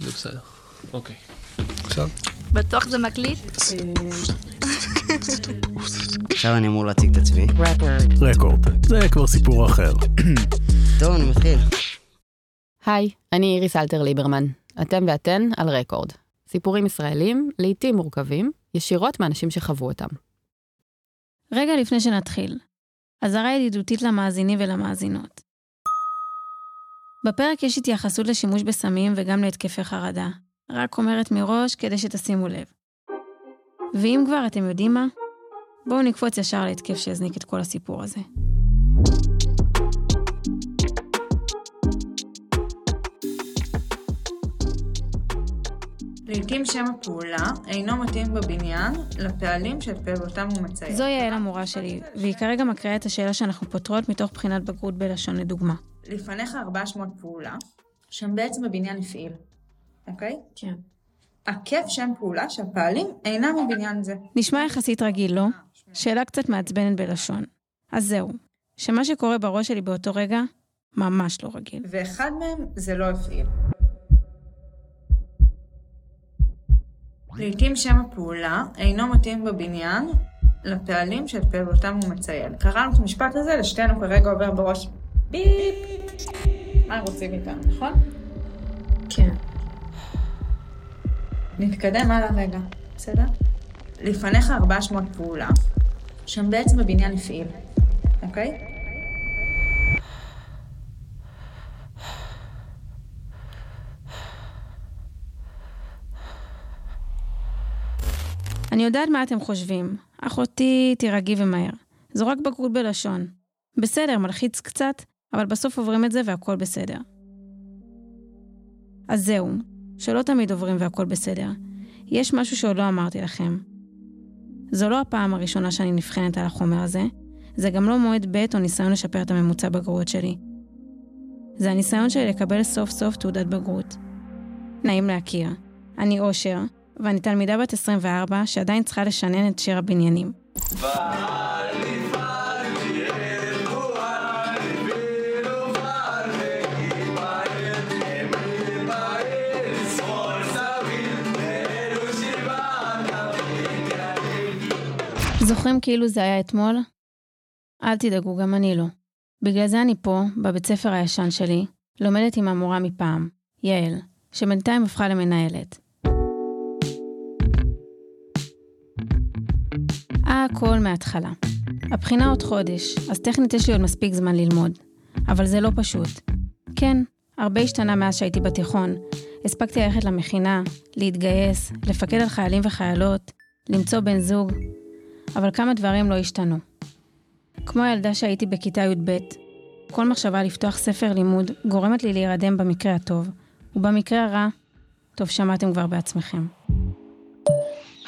זה בסדר. אוקיי. עכשיו? בטוח זה מקליט? עכשיו אני אמור להציג את עצמי. רקורד. זה כבר סיפור אחר. טוב, אני מתחיל. היי, אני איריס אלתר ליברמן. אתם ואתן על רקורד. סיפורים ישראלים, לעיתים מורכבים, ישירות מאנשים שחוו אותם. רגע לפני שנתחיל, אזהרה ידידותית למאזינים ולמאזינות. בפרק יש התייחסות לשימוש בסמים וגם להתקפי חרדה. רק אומרת מראש כדי שתשימו לב. ואם כבר אתם יודעים מה, בואו נקפוץ ישר להתקף שיזניק את כל הסיפור הזה. לעתים שם הפעולה אינו מתאים בבניין לפעלים שאת פעולותם הוא מציין. זו יעל המורה שלי, והיא כרגע מקריאה את השאלה שאנחנו פותרות מתוך בחינת בגרות בלשון לדוגמה. לפניך ארבע שמות פעולה, שהם בעצם הבניין הפעיל, אוקיי? כן. עקף שם פעולה שהפעלים אינם מבניין זה. נשמע יחסית רגיל, לא? שאלה קצת מעצבנת בלשון. אז זהו, שמה שקורה בראש שלי באותו רגע, ממש לא רגיל. ואחד מהם זה לא הפעיל. לעתים שם הפעולה אינו מתאים בבניין לפעלים שאת פעולותם הוא מציין. קראנו את המשפט הזה, לשתינו כרגע עובר בראש ביפ. מה הם רוצים איתנו, נכון? כן. נתקדם הלאה רגע, בסדר? לפניך ארבע שמות פעולה, שהם בעצם בבניין הפעיל, אוקיי? אני יודעת מה אתם חושבים. אחותי, תירגעי ומהר. זו רק בגרות בלשון. בסדר, מלחיץ קצת, אבל בסוף עוברים את זה והכל בסדר. אז זהו, שלא תמיד עוברים והכל בסדר. יש משהו שעוד לא אמרתי לכם. זו לא הפעם הראשונה שאני נבחנת על החומר הזה, זה גם לא מועד ב' או ניסיון לשפר את הממוצע בגרויות שלי. זה הניסיון שלי לקבל סוף סוף תעודת בגרות. נעים להכיר. אני אושר, ואני תלמידה בת 24 שעדיין צריכה לשנן את שיר הבניינים. זוכרים כאילו זה היה אתמול? אל תדאגו, גם אני לא. בגלל זה אני פה, בבית ספר הישן שלי, לומדת עם המורה מפעם, יעל, שבינתיים הפכה למנהלת. הכל מההתחלה. הבחינה עוד חודש, אז טכנית יש לי עוד מספיק זמן ללמוד. אבל זה לא פשוט. כן, הרבה השתנה מאז שהייתי בתיכון. הספקתי ללכת למכינה, להתגייס, לפקד על חיילים וחיילות, למצוא בן זוג, אבל כמה דברים לא השתנו. כמו הילדה שהייתי בכיתה י"ב, כל מחשבה לפתוח ספר לימוד גורמת לי להירדם במקרה הטוב, ובמקרה הרע, טוב, שמעתם כבר בעצמכם.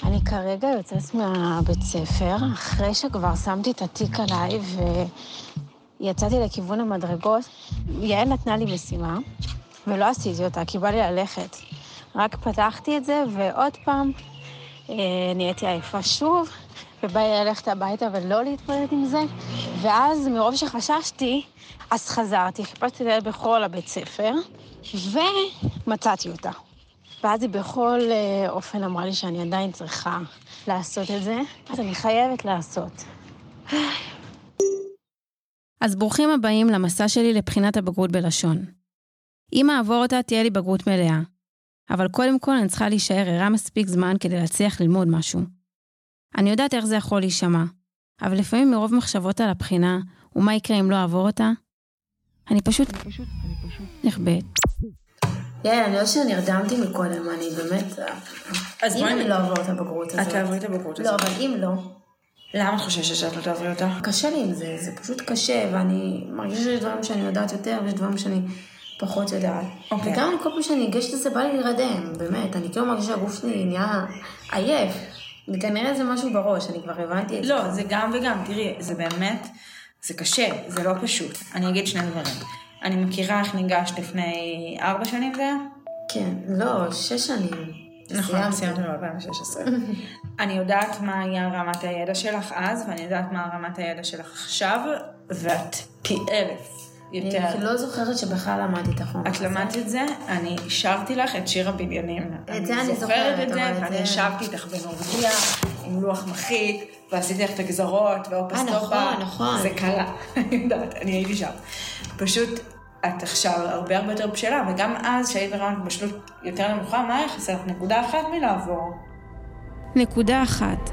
אני כרגע יוצאת מהבית ספר, אחרי שכבר שמתי את התיק עליי ויצאתי לכיוון המדרגות. יעל נתנה לי משימה, ולא עשיתי אותה, כי בא לי ללכת. רק פתחתי את זה, ועוד פעם אה, נהייתי עייפה שוב, ובא לי ללכת הביתה ולא להתמודד עם זה. ואז, מרוב שחששתי, אז חזרתי, חיפשתי את הילד בכל הבית ספר, ומצאתי אותה. ואז היא בכל אה, אופן אמרה לי שאני עדיין צריכה לעשות את זה, אז אני חייבת לעשות. אז ברוכים הבאים למסע שלי לבחינת הבגרות בלשון. אם אעבור אותה, תהיה לי בגרות מלאה. אבל קודם כל אני צריכה להישאר ערה מספיק זמן כדי להצליח ללמוד משהו. אני יודעת איך זה יכול להישמע, אבל לפעמים מרוב מחשבות על הבחינה, ומה יקרה אם לא אעבור אותה, אני פשוט, נכבדת. יעל, אני לא שנרדמתי מקודם, אני באמת... אז אם בואי אני נ- לא אעבור את הבגרות הזאת. את תעברי את הבגרות לא, הזאת. אבל אם לא, למה את חוששת שאת לא תעברי אותה? קשה לי עם זה, זה פשוט קשה, ואני מרגישה שיש דברים שאני יודעת יותר, ויש דברים שאני פחות יודעת. אוקיי. וגם אני כל פעם שאני ניגשת לזה, בא לי להירדם, באמת, אני כאילו מרגישה שהגוף שלי נהיה עייף. וכנראה זה משהו בראש, אני כבר הבנתי את זה. לא, זה גם וגם, תראי, זה באמת, זה קשה, זה לא פשוט. אני אגיד שני דברים. אני מכירה איך ניגשת לפני ארבע שנים זה היה? כן, לא, שש שנים. נכון. סיימתם ב-2016. אני יודעת מה היה רמת הידע שלך אז, ואני יודעת מה רמת הידע שלך עכשיו, ואת פי אלף יותר. אני לא זוכרת שבכלל למדתי את החומר את למדת את זה, אני השארתי לך את שיר הבניינים. את זה אני זוכרת, את זה, ואני ישבתי איתך בנורדיה, עם לוח מחיק, ועשיתי לך את הגזרות, והאופסטופה. נכון, נכון. זה קלה, אני יודעת, אני הייתי שם. פשוט, את עכשיו הרבה הרבה יותר בשלה, וגם אז, שהיית ברמת בשלות יותר נמוכה, מה היה חסר? לך? נקודה אחת מלעבור. נקודה אחת.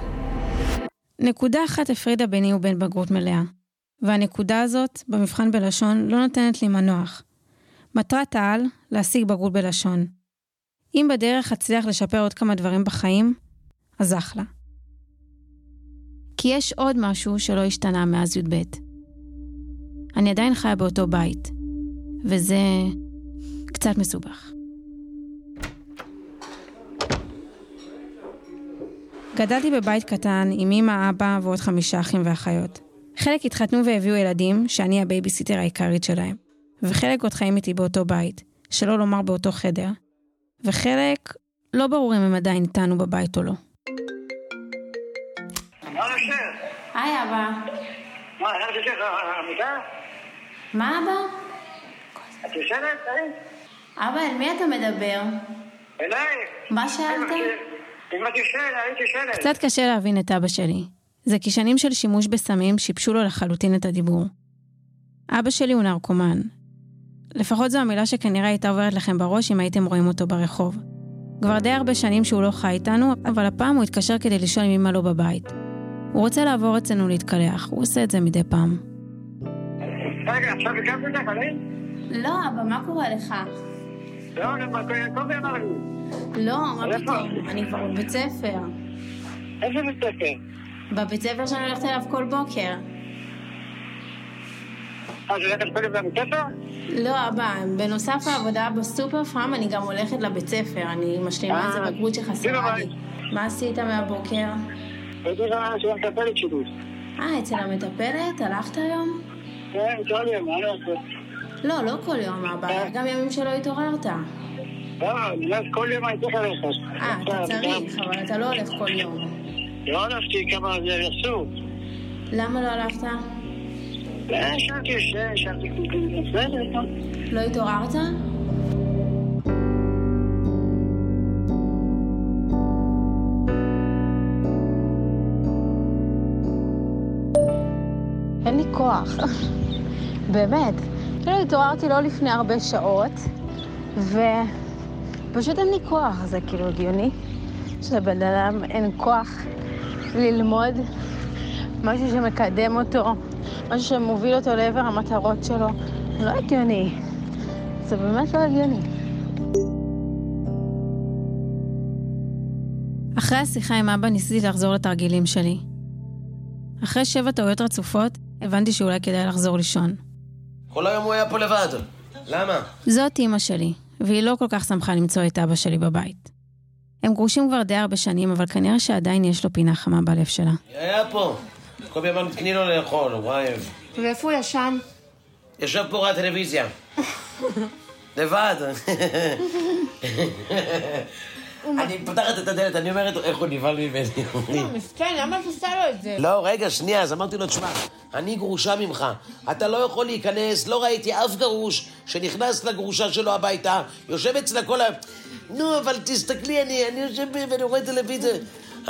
נקודה אחת הפרידה ביני ובין בגרות מלאה. והנקודה הזאת, במבחן בלשון, לא נותנת לי מנוח. מטרת העל, להשיג בגרות בלשון. אם בדרך אצליח לשפר עוד כמה דברים בחיים, אז אחלה. כי יש עוד משהו שלא השתנה מאז י"ב. אני עדיין חיה באותו בית, וזה קצת מסובך. גדלתי בבית קטן עם אמא, אבא ועוד חמישה אחים ואחיות. חלק התחתנו והביאו ילדים, שאני הבייביסיטר העיקרית שלהם. וחלק עוד חיים איתי באותו בית, שלא לומר באותו חדר. וחלק, לא ברור אם הם עדיין איתנו בבית או לא. היי אבא. מה, איך זה שלך? עמידה? מה אבא? את? אה? אבא, אל מי אתה מדבר? אליי? מה שאלת? אם את ישנת, היית ישנת. קצת קשה להבין את אבא שלי. זה כי שנים של שימוש בסמים שיבשו לו לחלוטין את הדיבור. אבא שלי הוא נרקומן. לפחות זו המילה שכנראה הייתה עוברת לכם בראש אם הייתם רואים אותו ברחוב. כבר די הרבה שנים שהוא לא חי איתנו, אבל הפעם הוא התקשר כדי לשאול אם אמא לא בבית. הוא רוצה לעבור אצלנו להתקלח, הוא עושה את זה מדי פעם. רגע, עכשיו אותך עליי? לא, אבא, מה קורה לך? לא. לא, מה? פתאום? אני כבר בבית ספר. איזה בית ספר? בבית ספר שאני הולכת אליו כל בוקר. אה? לא, אבא, בנוסף לעבודה בסופר פארם, אני גם הולכת לבית ספר. אני משלימה אה, איזה בגרות שחסרה לי. מה עשית מהבוקר? הייתי של המטפלת שלי. אה, אצל המטפלת? הלכת היום? כן, כל יום, מה אני עושה? לא, לא כל יום, אבא. היה גם ימים שלא התעוררת. לא, אני לא- כל יום אני צריך ללכת. אה, אתה צריך, אבל אתה לא הולך כל יום. לא הלכתי כמה זה אסור. למה לא הלכת? לא, ישנתי, ישנתי, בסדר, טוב. לא התעוררת? אין לי כוח. באמת. כאילו התעוררתי לא לפני הרבה שעות, ופשוט אין לי כוח. זה כאילו הגיוני שלבן אדם אין כוח ללמוד משהו שמקדם אותו, משהו שמוביל אותו לעבר המטרות שלו. לא הגיוני. זה באמת לא הגיוני. אחרי השיחה עם אבא ניסיתי לחזור לתרגילים שלי. אחרי שבע טעויות רצופות, הבנתי שאולי כדאי לחזור לישון. כל היום הוא היה פה לבד. למה? זאת אימא שלי, והיא לא כל כך שמחה למצוא את אבא שלי בבית. הם גרושים כבר די הרבה שנים, אבל כנראה שעדיין יש לו פינה חמה בלב שלה. היה פה. קובי אמר לי, תקני לו לאכול, הוא רעב. ואיפה הוא ישן? ישב פה ראה טלוויזיה. לבד. אני פותחת את הדלת, אני אומרת, איך הוא נבהל ממני. מסכן, למה את עושה לו את זה? לא, רגע, שנייה, אז אמרתי לו, תשמע, אני גרושה ממך, אתה לא יכול להיכנס, לא ראיתי אף גרוש שנכנס לגרושה שלו הביתה, יושב אצלה כל ה... נו, אבל תסתכלי, אני, אני יושב ואני רואה טלוויזיה.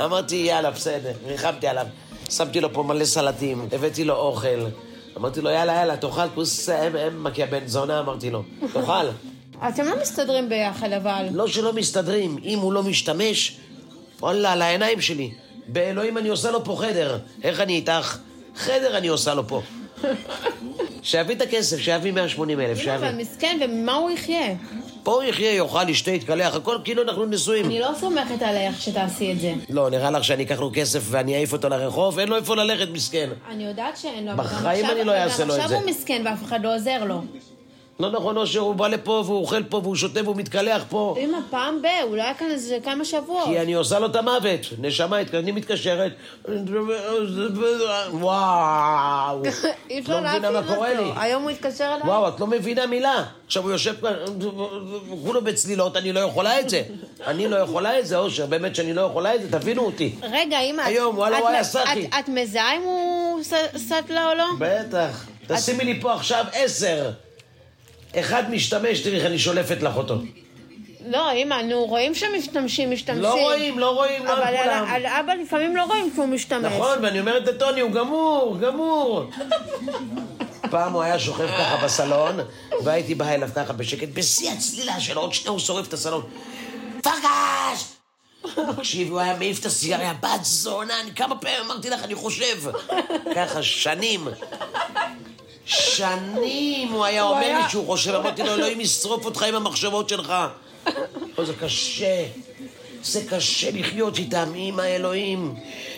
אמרתי, יאללה, בסדר, ריחמתי עליו. שמתי לו פה מלא סלטים, הבאתי לו אוכל. אמרתי לו, יאללה, יאללה, תאכל, כוס אם, אם, מכה בן זונה, אמרתי לו, תאכל. אתם לא מסתדרים ביחד, אבל. לא שלא מסתדרים, אם הוא לא משתמש, וואלה, על העיניים שלי. באלוהים אני עושה לו פה חדר. איך אני איתך? חדר אני עושה לו פה. שיביא את הכסף, שיביא 180 אלף, שיביא. אבל מסכן, וממה הוא יחיה? פה הוא יחיה, יאכל, ישתה, יתקלח, הכל כאילו אנחנו נשואים. אני לא סומכת עלייך שתעשי את זה. לא, נראה לך שאני אקח לו כסף ואני אעיף אותו לרחוב? אין לו איפה ללכת, מסכן. אני יודעת שאין לו, בחיים אני לא אעשה לו את זה. עכשיו הוא מסכן ואף אחד לא עוזר לו. לא נכון, אושר, הוא בא לפה והוא אוכל פה והוא שותה והוא מתקלח פה. אמא, פעם ב... אולי היה כאן איזה כמה שבועות. כי אני עושה לו את המוות. נשמה, אני מתקשרת. וואו. אי אפשר לא לי. אותו. היום הוא התקשר אליי. וואו, את לא מבינה מילה. עכשיו הוא יושב כאן, כולו בצלילות, אני לא יכולה את זה. אני לא יכולה את זה, אושר, באמת שאני לא יכולה את זה, תבינו אותי. רגע, אמא... היום, וואלה, הוא היה את- מזהה אם הוא סטלה או לא? בטח. תשימי לי פה עכשיו עשר. אחד משתמש, תראי איך אני שולפת לך אותו. לא, אמא, נו, רואים שמשתמשים, משתמשים. לא רואים, לא רואים, לא אבל על כולם. על אבא לפעמים לא רואים שהוא משתמש. נכון, ואני אומרת לטוני, הוא גמור, גמור. פעם הוא היה שוכב ככה בסלון, והייתי בא אליו ככה בשקט, בשיא הצלילה שלו, עוד שנייה הוא שורף את הסלון. פרגש! תקשיבי, הוא היה מעיף את הסיגריה, בת זונה, אני כמה פעמים אמרתי לך, אני חושב. ככה, שנים. שנים הוא היה אומר לי שהוא חושב, אמרתי לו, אלוהים ישרוף אותך עם המחשבות שלך. זה קשה. זה קשה לחיות איתם, עם האלוהים.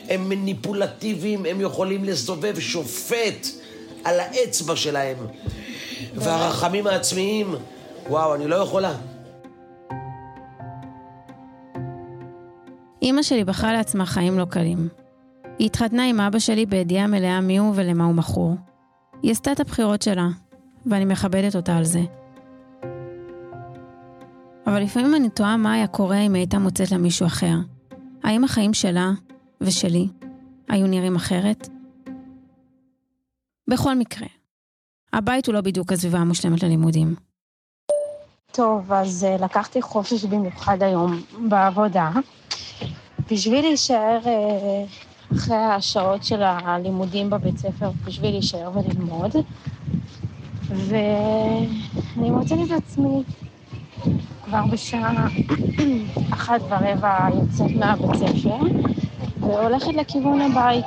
הם מניפולטיביים, הם יכולים לסובב שופט על האצבע שלהם. והרחמים העצמיים, וואו, אני לא יכולה. אימא שלי בחרה לעצמה חיים לא קלים. היא התחתנה עם אבא שלי בידיעה מלאה מי הוא ולמה הוא מכור. היא עשתה את הבחירות שלה, ואני מכבדת אותה על זה. אבל לפעמים אני תוהה מה היה קורה אם הייתה מוצאת לה מישהו אחר. האם החיים שלה ושלי היו נראים אחרת? בכל מקרה, הבית הוא לא בדיוק הסביבה המושלמת ללימודים. טוב, אז אה, לקחתי חופש במיוחד היום בעבודה, בשביל להישאר אה, אחרי השעות של הלימודים בבית ספר, בשביל להישאר וללמוד. ואני מוצאת את עצמי כבר בשעה אחת ורבע יוצאת מהבית ספר והולכת לכיוון הבית.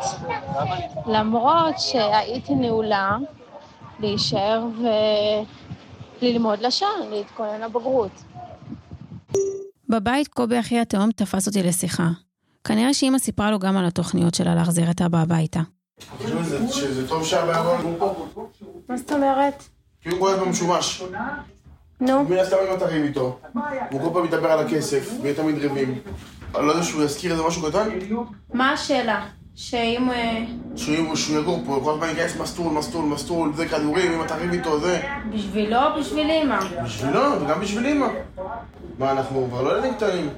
למרות שהייתי נעולה להישאר וללמוד לשער, להתכונן לבגרות. בבית קובי אחי התאום תפס אותי לשיחה. כנראה שאימא סיפרה לו גם על התוכניות שלה להחזיר את אבא הביתה. שזה- טוב שאבא יבוא, מה זאת אומרת? כי הוא רואה במשומש. נו, מן הסתם אם אתה ריב איתו, הוא כל פעם מדבר על הכסף, ויהיה תמיד ריבים. אני לא יודע שהוא יזכיר איזה משהו קטן, מה השאלה? שאם... אה, שהוא שהוא יגור פה, כל הזמן ייכנס מסטול, מסטול, מסטול, זה כדורים, אם אתה ריב איתו, זה. בשבילו או בשביל אימא? בשבילו, וגם בשביל אמא. מה, אנחנו כבר לא ילדים קטנים.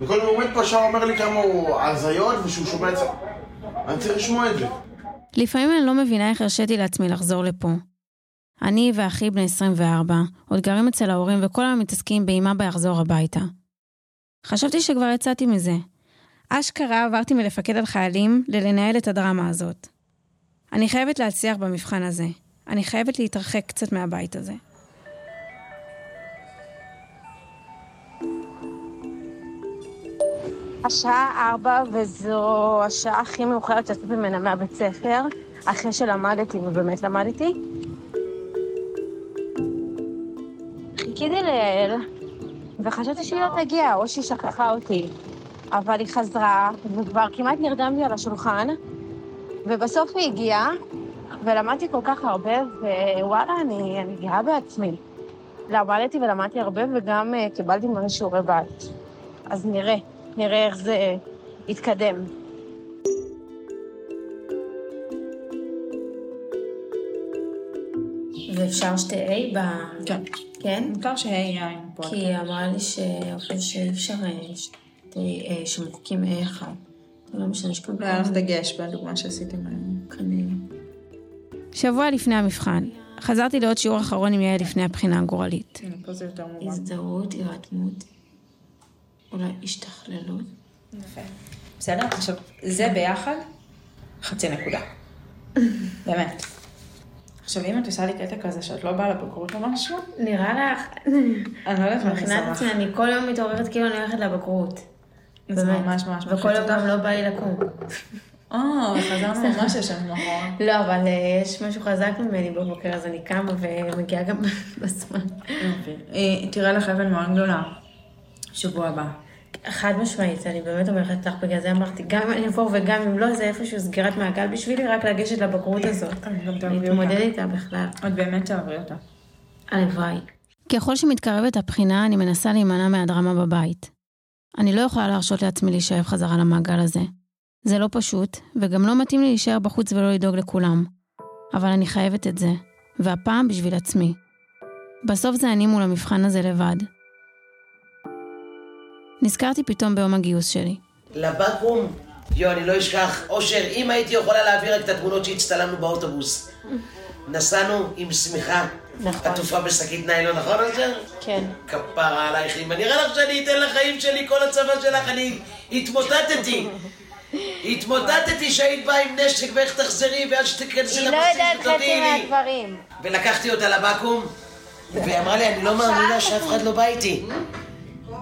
וכל הוא עומד פה, עכשיו אומר לי כמה הוא הזיות, ושהוא שומע את זה. אני צריך לשמוע את זה. לפעמים אני לא מבינה איך הרשיתי לעצמי לחזור לפה. אני ואחי בני 24 עוד גרים אצל ההורים וכל היום מתעסקים באמא ביחזור הביתה. חשבתי שכבר יצאתי מזה. אשכרה עברתי מלפקד על חיילים ללנהל את הדרמה הזאת. אני חייבת להצליח במבחן הזה. אני חייבת להתרחק קצת מהבית הזה. השעה ארבע, וזו השעה הכי מאוחרת שיצאתי ממנה מהבית ספר, אחרי שלמדתי, ובאמת למדתי. חיכיתי ליעל, וחשבתי שהיא לא תגיע, או שהיא שכחה אותי. אבל היא חזרה, וכבר כמעט נרדמתי על השולחן, ובסוף היא הגיעה, ולמדתי כל כך הרבה, ווואלה, אני, אני גאה בעצמי. למדתי ולמדתי הרבה, וגם uh, קיבלתי מלא שיעורי בית. אז נראה, נראה איך זה יתקדם. ואפשר שתי A ב... כן. כן? מותר שה' יין פה. כי היא אמרה לי שאופן שאי אפשר אה, A, שמוחקים A אחד. לא משנה, יש כאן והיה לך דגש בדוגמה שעשיתם היום. כנראה. שבוע לפני המבחן, חזרתי לעוד שיעור אחרון עם יעל לפני הבחינה הגורלית. הנה, פה זה יותר מובן. הזדהות, הירתמות, אולי השתכללות. יפה. בסדר? עכשיו, זה ביחד, חצי נקודה. באמת. עכשיו, אם את עושה לי קטע כזה שאת לא באה לבגרות או משהו, נראה לך, אני לא יודעת מה אני מבחינת עצמי. אני כל יום מתעוררת כאילו אני הולכת לבגרות. זה. ממש ממש וכל יום. גם לא בא לי לקום. או, חזרנו ממש ישן מאחורה. לא, אבל אה, יש משהו חזק ממני בבוקר, אז אני קמה ומגיעה גם בזמן. אה, תראה לך אבן מאוד גדולה. שבוע הבא. חד משמעית, אני באמת אומרת לך, בגלל זה אמרתי, גם אם אני אבוא וגם אם לא, זה איפשהו סגירת מעגל בשבילי, רק לגשת לבגרות הזאת. אני גם תעברי להתמודד אותה. איתה בכלל. את באמת תעברי אותה. הלוואי. ככל שמתקרבת הבחינה, אני מנסה להימנע מהדרמה בבית. אני לא יכולה להרשות לעצמי להישאב חזרה למעגל הזה. זה לא פשוט, וגם לא מתאים לי להישאר בחוץ ולא לדאוג לכולם. אבל אני חייבת את זה, והפעם בשביל עצמי. בסוף זה אני מול המבחן הזה לבד. נזכרתי פתאום ביום הגיוס שלי. לבקו"ם, יו, אני לא אשכח. אושר, אם הייתי יכולה להעביר רק את התמונות שהצטלמנו באוטובוס. נסענו עם שמיכה נכון. עטופה בשקית ניילון, נכון עוזר? כן. כפרה עלייך, אם אני אראה לך שאני אתן לחיים שלי כל הצבא שלך, אני התמוטטתי. התמוטטתי שהיית באה עם נשק ואיך תחזרי ועד שתיכנסי היא לא לבסיס יודעת חצי ותודיעי לי. מהדברים. ולקחתי אותה לבקו"ם, והיא אמרה לי, אני לא מאמינה שאף אחד לא בא איתי.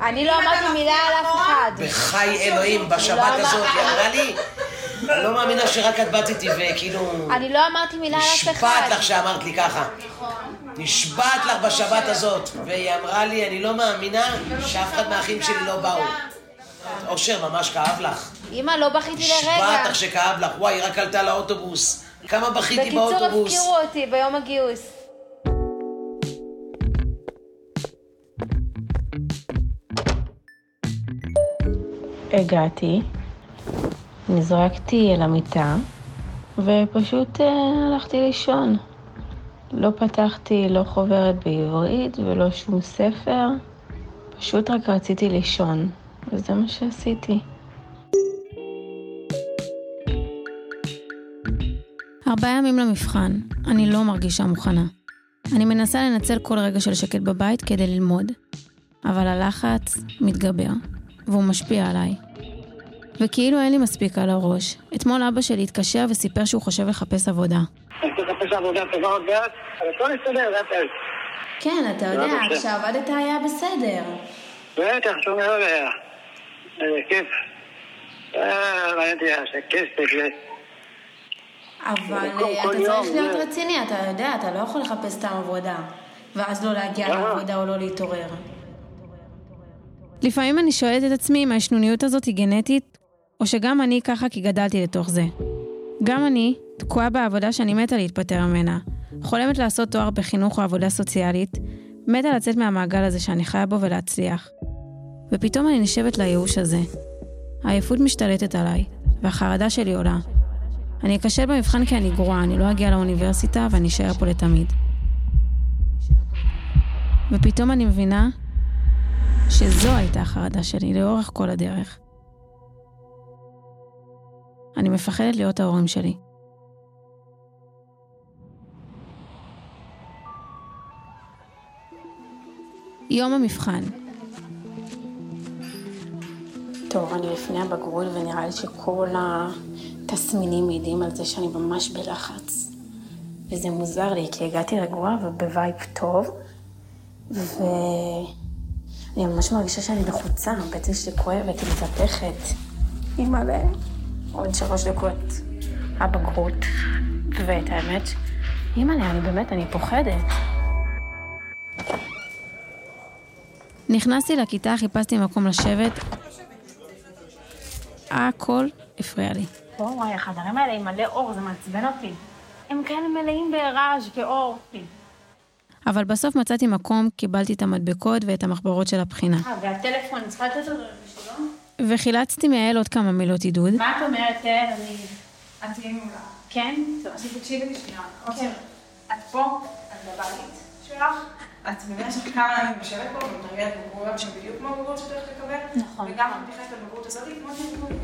אני לא אמרתי מילה על אף אחד. בחי אלוהים, בשבת לא הזאת, היא אמרה לי, אני לא מאמינה שרק את באת איתי וכאילו... אני לא אמרתי מילה על אף אחד. נשבעת לך שאמרת לי ככה. נשבעת לך בשבת הזאת. והיא אמרה לי, אני לא מאמינה שאף אחד מהאחים שלי לא באו. אושר, ממש כאב לך. אמא, לא בכיתי לרגע. נשבעת לך שכאב לך. וואי, היא רק עלתה לאוטובוס. כמה בכיתי בקיצור, באוטובוס. הפקירו אותי ביום הגיוס. הגעתי, נזרקתי אל המיטה, ופשוט אה, הלכתי לישון. לא פתחתי לא חוברת בעברית ולא שום ספר, פשוט רק רציתי לישון, וזה מה שעשיתי. ארבעה ימים למבחן, אני לא מרגישה מוכנה. אני מנסה לנצל כל רגע של שקט בבית כדי ללמוד, אבל הלחץ מתגבר, והוא משפיע עליי. וכאילו אין לי מספיק על הראש. אתמול אבא שלי התקשר וסיפר שהוא חושב לחפש עבודה. אני צריך לחפש עבודה טובה עוד מעט, אבל הכל יסתדר, לאט לאט. כן, אתה יודע? כשעבדת היה בסדר. בטח, שום דבר לא היה. איזה כיף. אה, מעניין אותי שהכסף, זה... אבל אה, אתה צריך להיות רציני, אתה יודע, אתה לא יכול לחפש סתם עבודה, ואז לא להגיע? לעבודה או לא להתעורר. לפעמים אני שואלת את עצמי אם הישנוניות הזאת היא גנטית, או שגם אני ככה כי גדלתי לתוך זה. גם אני תקועה בעבודה שאני מתה להתפטר ממנה. חולמת לעשות תואר בחינוך או עבודה סוציאלית, מתה לצאת מהמעגל הזה שאני חיה בו ולהצליח. ופתאום אני נשבת לייאוש הזה. העייפות משתלטת עליי, והחרדה שלי עולה. אני אכשל במבחן כי אני גרועה, אני לא אגיע לאוניברסיטה ואני אשאר פה לתמיד. ופתאום אני מבינה שזו הייתה החרדה שלי לאורך כל הדרך. אני מפחדת להיות ההורים שלי. יום המבחן. טוב, אני לפני הבגרות ונראה לי שכל התסמינים מעידים על זה שאני ממש בלחץ. וזה מוזר לי, כי הגעתי רגועה ובווייב טוב, ואני ממש מרגישה שאני לחוצה, הבטן שלי כואבת, היא מתהפכת. אימא'לה, עוד שלוש דקות הבגרות, ואת האמת, אימא'לה, אני באמת, אני פוחדת. נכנסתי לכיתה, חיפשתי מקום לשבת. הכל הפריע לי. וואי, החדרים האלה עם מלא אור, זה מעצבן אותי. הם כאלה מלאים ברעש ואור. אבל בסוף מצאתי מקום, קיבלתי את המדבקות ואת המחברות של הבחינה. אה, והטלפון, אני צריכה לתת אותו בשבילו? וחילצתי מיעל עוד כמה מילות עידוד. מה את אומרת, תל? אני... את תהיי מעולה. כן? טוב, אז תקשיבי לי שנייה. אוקיי. את פה, את בבית שלך, את במשך כמה ימים יושבת פה ומתרגלת בגרויות שהן בדיוק כמו הבגרות שאת הולכת לקבל. נכון. וגם את מתייחסת לבגרות הזאת כמו בגרות.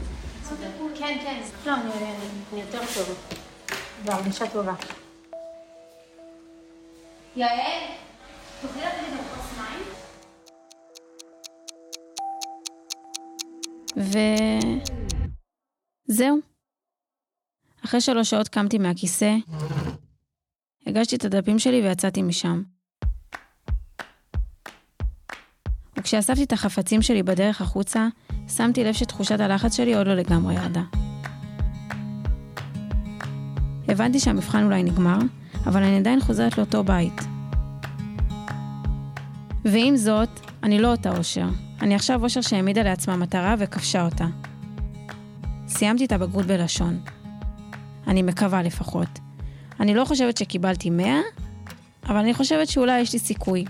כן, כן. לא, אני אני- אני יותר טובה. בהרגשה טובה. יעל, תוכלי לתת לי גם כוס מים? וזהו. אחרי שלוש שעות קמתי מהכיסא, הגשתי את הדפים שלי ויצאתי משם. וכשאספתי את החפצים שלי בדרך החוצה, שמתי לב שתחושת הלחץ שלי עוד לא לגמרי ירדה. הבנתי שהמבחן אולי נגמר, אבל אני עדיין חוזרת לאותו בית. ועם זאת, אני לא אותה אושר. אני עכשיו אושר שהעמידה לעצמה מטרה וכבשה אותה. סיימתי את הבגרות בלשון. אני מקווה לפחות. אני לא חושבת שקיבלתי 100, אבל אני חושבת שאולי יש לי סיכוי.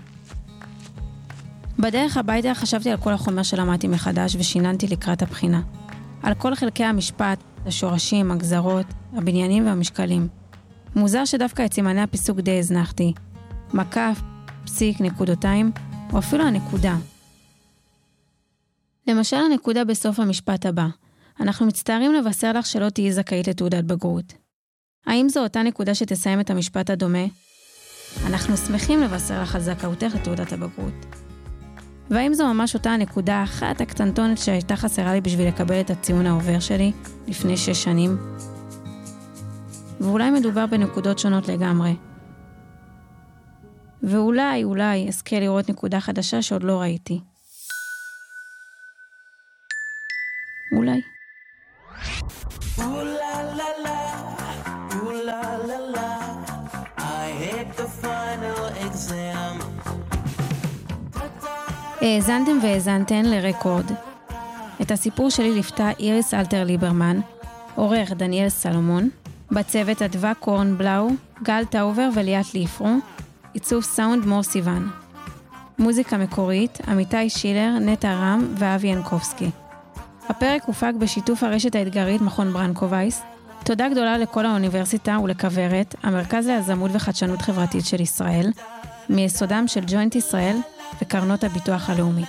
בדרך הביתה חשבתי על כל החומר שלמדתי מחדש ושיננתי לקראת הבחינה. על כל חלקי המשפט, השורשים, הגזרות, הבניינים והמשקלים. מוזר שדווקא את סימני הפיסוק די הזנחתי. מקף, פסיק, נקודותיים, או אפילו הנקודה. למשל הנקודה בסוף המשפט הבא, אנחנו מצטערים לבשר לך שלא תהיי זכאית לתעודת בגרות. האם זו אותה נקודה שתסיים את המשפט הדומה? אנחנו שמחים לבשר לך על זכאותך לתעודת הבגרות. והאם זו ממש אותה הנקודה האחת הקטנטונת שהייתה חסרה לי בשביל לקבל את הציון העובר שלי לפני שש שנים? ואולי מדובר בנקודות שונות לגמרי. ואולי, אולי, אזכה לראות נקודה חדשה שעוד לא ראיתי. אולי. האזנתם והאזנתן לרקורד. את הסיפור שלי ליוותה איריס אלתר ליברמן, עורך דניאל סלומון, בצוות אדווה קורן בלאו, גל טאובר וליאת ליפרו, עיצוב סאונד מור סיוון. מוזיקה מקורית, עמיתי שילר, נטע רם ואבי ינקובסקי. הפרק הופק בשיתוף הרשת האתגרית מכון ברנקו וייס. תודה גדולה לכל האוניברסיטה ולכוורת, המרכז ליזמות וחדשנות חברתית של ישראל, מיסודם של ג'וינט ישראל וקרנות הביטוח הלאומי.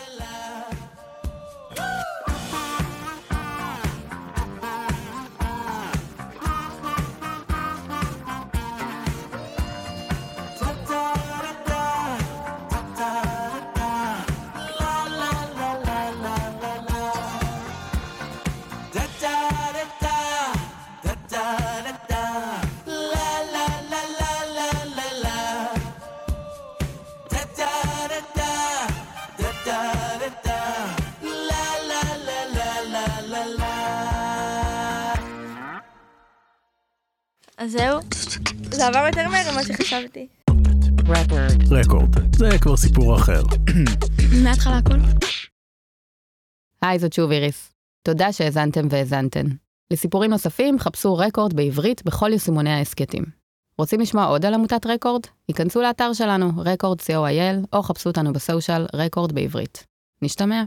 זה עבר יותר מהר ממה שחשבתי. רקורד, זה כבר סיפור אחר. מההתחלה הכל. היי, זאת שוב איריס. תודה שהאזנתם והאזנתן. לסיפורים נוספים, חפשו רקורד בעברית בכל יישומוני ההסכתים. רוצים לשמוע עוד על עמותת רקורד? היכנסו לאתר שלנו, רקורד co.il, או חפשו אותנו בסושיאל רקורד בעברית. נשתמע.